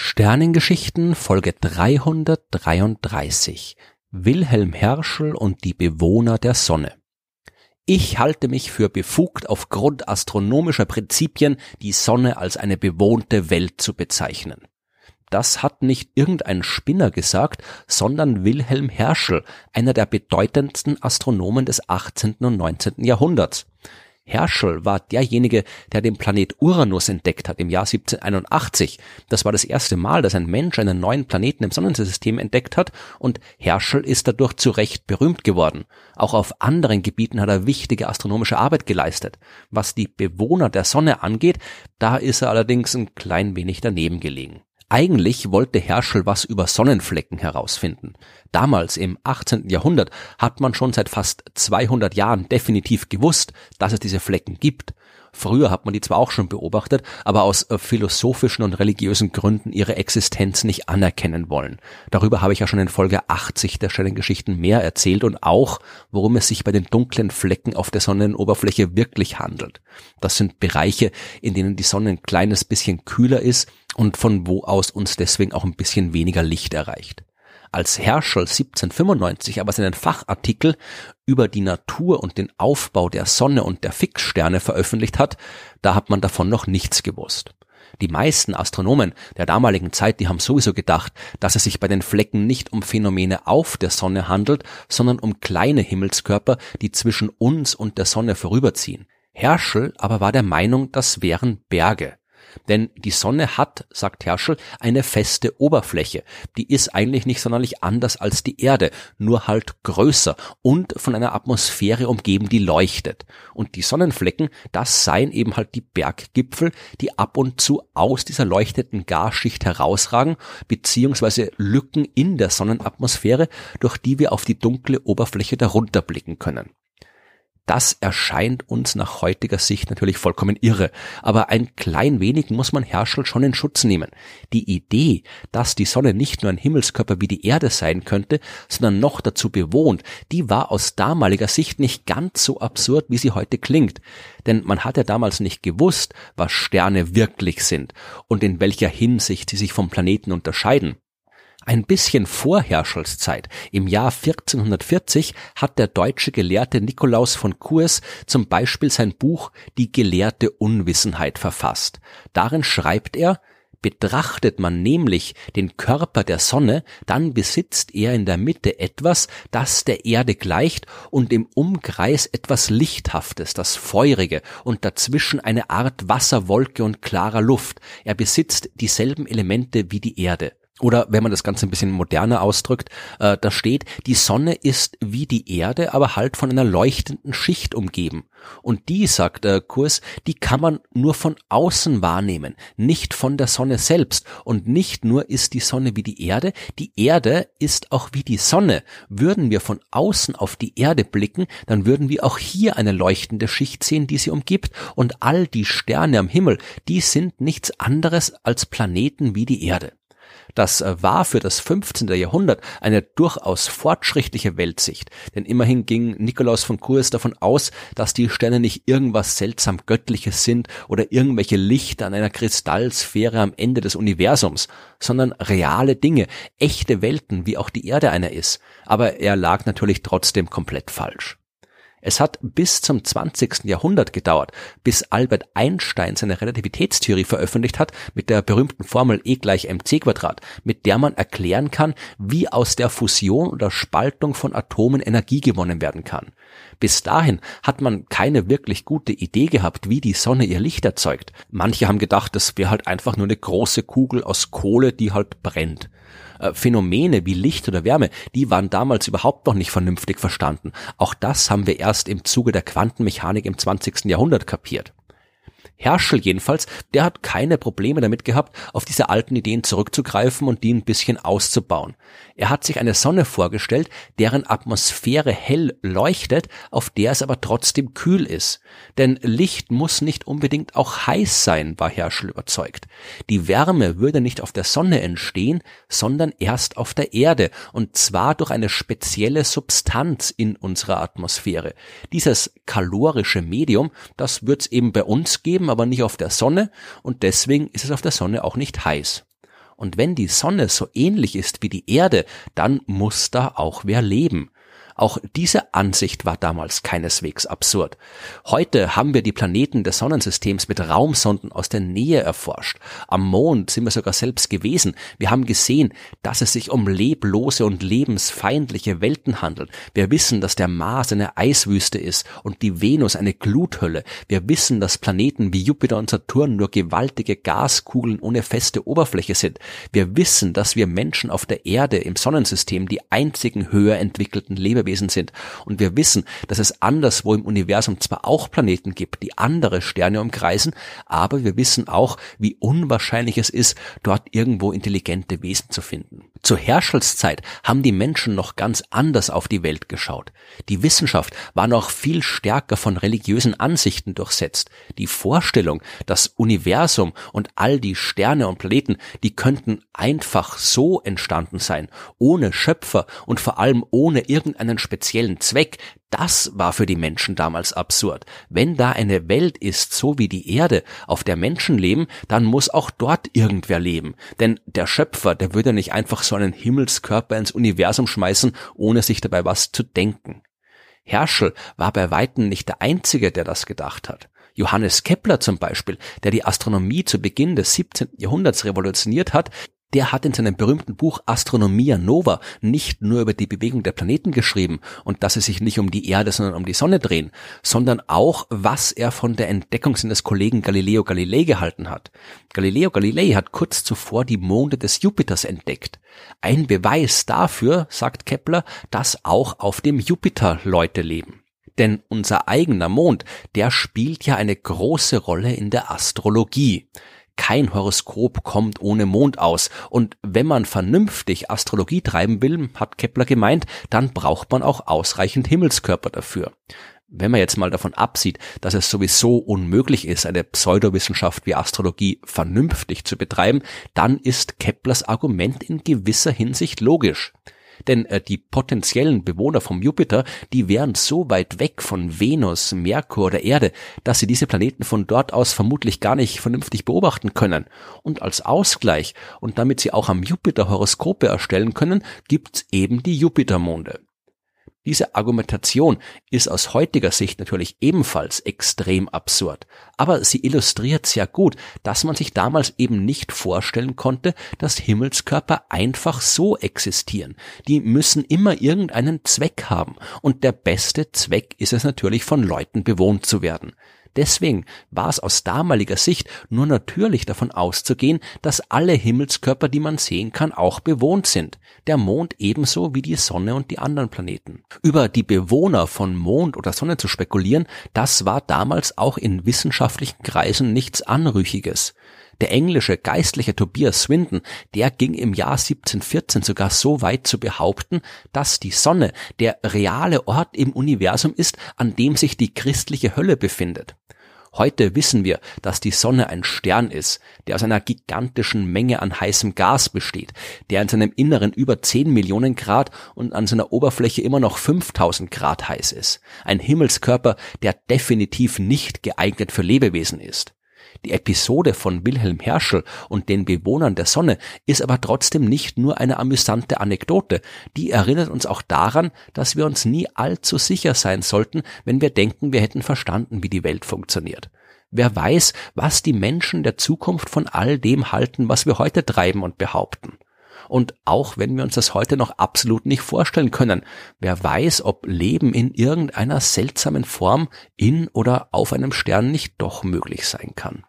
Sternengeschichten Folge 333 Wilhelm Herschel und die Bewohner der Sonne. Ich halte mich für befugt, aufgrund astronomischer Prinzipien die Sonne als eine bewohnte Welt zu bezeichnen. Das hat nicht irgendein Spinner gesagt, sondern Wilhelm Herschel, einer der bedeutendsten Astronomen des 18. und 19. Jahrhunderts. Herschel war derjenige, der den Planet Uranus entdeckt hat im Jahr 1781. Das war das erste Mal, dass ein Mensch einen neuen Planeten im Sonnensystem entdeckt hat und Herschel ist dadurch zu Recht berühmt geworden. Auch auf anderen Gebieten hat er wichtige astronomische Arbeit geleistet. Was die Bewohner der Sonne angeht, da ist er allerdings ein klein wenig daneben gelegen. Eigentlich wollte Herschel was über Sonnenflecken herausfinden. Damals im 18. Jahrhundert hat man schon seit fast 200 Jahren definitiv gewusst, dass es diese Flecken gibt. Früher hat man die zwar auch schon beobachtet, aber aus äh, philosophischen und religiösen Gründen ihre Existenz nicht anerkennen wollen. Darüber habe ich ja schon in Folge 80 der Stellengeschichten mehr erzählt und auch, worum es sich bei den dunklen Flecken auf der Sonnenoberfläche wirklich handelt. Das sind Bereiche, in denen die Sonne ein kleines bisschen kühler ist und von wo aus uns deswegen auch ein bisschen weniger Licht erreicht. Als Herschel 1795 aber seinen Fachartikel über die Natur und den Aufbau der Sonne und der Fixsterne veröffentlicht hat, da hat man davon noch nichts gewusst. Die meisten Astronomen der damaligen Zeit, die haben sowieso gedacht, dass es sich bei den Flecken nicht um Phänomene auf der Sonne handelt, sondern um kleine Himmelskörper, die zwischen uns und der Sonne vorüberziehen. Herschel aber war der Meinung, das wären Berge. Denn die Sonne hat, sagt Herschel, eine feste Oberfläche. Die ist eigentlich nicht sonderlich anders als die Erde, nur halt größer und von einer Atmosphäre umgeben, die leuchtet. Und die Sonnenflecken, das seien eben halt die Berggipfel, die ab und zu aus dieser leuchteten Garschicht herausragen, beziehungsweise Lücken in der Sonnenatmosphäre, durch die wir auf die dunkle Oberfläche darunter blicken können. Das erscheint uns nach heutiger Sicht natürlich vollkommen irre, aber ein klein wenig muss man Herschel schon in Schutz nehmen. Die Idee, dass die Sonne nicht nur ein Himmelskörper wie die Erde sein könnte, sondern noch dazu bewohnt, die war aus damaliger Sicht nicht ganz so absurd, wie sie heute klingt. Denn man hat ja damals nicht gewusst, was Sterne wirklich sind und in welcher Hinsicht sie sich vom Planeten unterscheiden. Ein bisschen vor Herschels Zeit, im Jahr 1440, hat der deutsche Gelehrte Nikolaus von Kurs zum Beispiel sein Buch Die gelehrte Unwissenheit verfasst. Darin schreibt er, Betrachtet man nämlich den Körper der Sonne, dann besitzt er in der Mitte etwas, das der Erde gleicht und im Umkreis etwas Lichthaftes, das Feurige und dazwischen eine Art Wasserwolke und klarer Luft. Er besitzt dieselben Elemente wie die Erde. Oder wenn man das Ganze ein bisschen moderner ausdrückt, äh, da steht, die Sonne ist wie die Erde, aber halt von einer leuchtenden Schicht umgeben. Und die, sagt der Kurs, die kann man nur von außen wahrnehmen, nicht von der Sonne selbst. Und nicht nur ist die Sonne wie die Erde, die Erde ist auch wie die Sonne. Würden wir von außen auf die Erde blicken, dann würden wir auch hier eine leuchtende Schicht sehen, die sie umgibt. Und all die Sterne am Himmel, die sind nichts anderes als Planeten wie die Erde. Das äh, war für das 15. Jahrhundert eine durchaus fortschrittliche Weltsicht, denn immerhin ging Nikolaus von Kurs davon aus, dass die Sterne nicht irgendwas seltsam Göttliches sind oder irgendwelche Lichter an einer Kristallsphäre am Ende des Universums, sondern reale Dinge, echte Welten, wie auch die Erde einer ist. Aber er lag natürlich trotzdem komplett falsch. Es hat bis zum 20. Jahrhundert gedauert, bis Albert Einstein seine Relativitätstheorie veröffentlicht hat mit der berühmten Formel E gleich mc Quadrat, mit der man erklären kann, wie aus der Fusion oder Spaltung von Atomen Energie gewonnen werden kann. Bis dahin hat man keine wirklich gute Idee gehabt, wie die Sonne ihr Licht erzeugt. Manche haben gedacht, das wäre halt einfach nur eine große Kugel aus Kohle, die halt brennt. Äh, Phänomene wie Licht oder Wärme, die waren damals überhaupt noch nicht vernünftig verstanden. Auch das haben wir erst im Zuge der Quantenmechanik im 20. Jahrhundert kapiert. Herschel jedenfalls, der hat keine Probleme damit gehabt, auf diese alten Ideen zurückzugreifen und die ein bisschen auszubauen. Er hat sich eine Sonne vorgestellt, deren Atmosphäre hell leuchtet, auf der es aber trotzdem kühl ist. Denn Licht muss nicht unbedingt auch heiß sein, war Herschel überzeugt. Die Wärme würde nicht auf der Sonne entstehen, sondern erst auf der Erde, und zwar durch eine spezielle Substanz in unserer Atmosphäre. Dieses kalorische Medium, das wird's eben bei uns geben, aber nicht auf der Sonne und deswegen ist es auf der Sonne auch nicht heiß. Und wenn die Sonne so ähnlich ist wie die Erde, dann muss da auch wer leben. Auch diese Ansicht war damals keineswegs absurd. Heute haben wir die Planeten des Sonnensystems mit Raumsonden aus der Nähe erforscht. Am Mond sind wir sogar selbst gewesen. Wir haben gesehen, dass es sich um leblose und lebensfeindliche Welten handelt. Wir wissen, dass der Mars eine Eiswüste ist und die Venus eine Gluthölle. Wir wissen, dass Planeten wie Jupiter und Saturn nur gewaltige Gaskugeln ohne feste Oberfläche sind. Wir wissen, dass wir Menschen auf der Erde im Sonnensystem die einzigen höher entwickelten Lebewesen Lebewesen sind. Und wir wissen, dass es anderswo im Universum zwar auch Planeten gibt, die andere Sterne umkreisen, aber wir wissen auch, wie unwahrscheinlich es ist, dort irgendwo intelligente Wesen zu finden. Zur Herrschelszeit haben die Menschen noch ganz anders auf die Welt geschaut. Die Wissenschaft war noch viel stärker von religiösen Ansichten durchsetzt. Die Vorstellung, das Universum und all die Sterne und Planeten, die könnten einfach so entstanden sein, ohne Schöpfer und vor allem ohne irgendeinen einen speziellen Zweck, das war für die Menschen damals absurd. Wenn da eine Welt ist, so wie die Erde, auf der Menschen leben, dann muss auch dort irgendwer leben. Denn der Schöpfer, der würde nicht einfach so einen Himmelskörper ins Universum schmeißen, ohne sich dabei was zu denken. Herschel war bei Weitem nicht der Einzige, der das gedacht hat. Johannes Kepler zum Beispiel, der die Astronomie zu Beginn des 17. Jahrhunderts revolutioniert hat, der hat in seinem berühmten Buch Astronomia Nova nicht nur über die Bewegung der Planeten geschrieben und dass sie sich nicht um die Erde, sondern um die Sonne drehen, sondern auch, was er von der Entdeckung seines Kollegen Galileo Galilei gehalten hat. Galileo Galilei hat kurz zuvor die Monde des Jupiters entdeckt. Ein Beweis dafür, sagt Kepler, dass auch auf dem Jupiter Leute leben. Denn unser eigener Mond, der spielt ja eine große Rolle in der Astrologie kein Horoskop kommt ohne Mond aus. Und wenn man vernünftig Astrologie treiben will, hat Kepler gemeint, dann braucht man auch ausreichend Himmelskörper dafür. Wenn man jetzt mal davon absieht, dass es sowieso unmöglich ist, eine Pseudowissenschaft wie Astrologie vernünftig zu betreiben, dann ist Keplers Argument in gewisser Hinsicht logisch. Denn äh, die potenziellen Bewohner vom Jupiter, die wären so weit weg von Venus, Merkur oder Erde, dass sie diese Planeten von dort aus vermutlich gar nicht vernünftig beobachten können. Und als Ausgleich und damit sie auch am Jupiter Horoskope erstellen können, gibt's eben die Jupitermonde. Diese Argumentation ist aus heutiger Sicht natürlich ebenfalls extrem absurd, aber sie illustriert sehr gut, dass man sich damals eben nicht vorstellen konnte, dass Himmelskörper einfach so existieren. Die müssen immer irgendeinen Zweck haben und der beste Zweck ist es natürlich von Leuten bewohnt zu werden. Deswegen war es aus damaliger Sicht nur natürlich davon auszugehen, dass alle Himmelskörper, die man sehen kann, auch bewohnt sind. Der Mond ebenso wie die Sonne und die anderen Planeten. Über die Bewohner von Mond oder Sonne zu spekulieren, das war damals auch in wissenschaftlichen Kreisen nichts Anrüchiges. Der englische Geistliche Tobias Swindon, der ging im Jahr 1714 sogar so weit zu behaupten, dass die Sonne der reale Ort im Universum ist, an dem sich die christliche Hölle befindet. Heute wissen wir, dass die Sonne ein Stern ist, der aus einer gigantischen Menge an heißem Gas besteht, der in seinem Inneren über 10 Millionen Grad und an seiner Oberfläche immer noch 5000 Grad heiß ist. Ein Himmelskörper, der definitiv nicht geeignet für Lebewesen ist. Die Episode von Wilhelm Herschel und den Bewohnern der Sonne ist aber trotzdem nicht nur eine amüsante Anekdote, die erinnert uns auch daran, dass wir uns nie allzu sicher sein sollten, wenn wir denken, wir hätten verstanden, wie die Welt funktioniert. Wer weiß, was die Menschen der Zukunft von all dem halten, was wir heute treiben und behaupten. Und auch wenn wir uns das heute noch absolut nicht vorstellen können, wer weiß, ob Leben in irgendeiner seltsamen Form in oder auf einem Stern nicht doch möglich sein kann.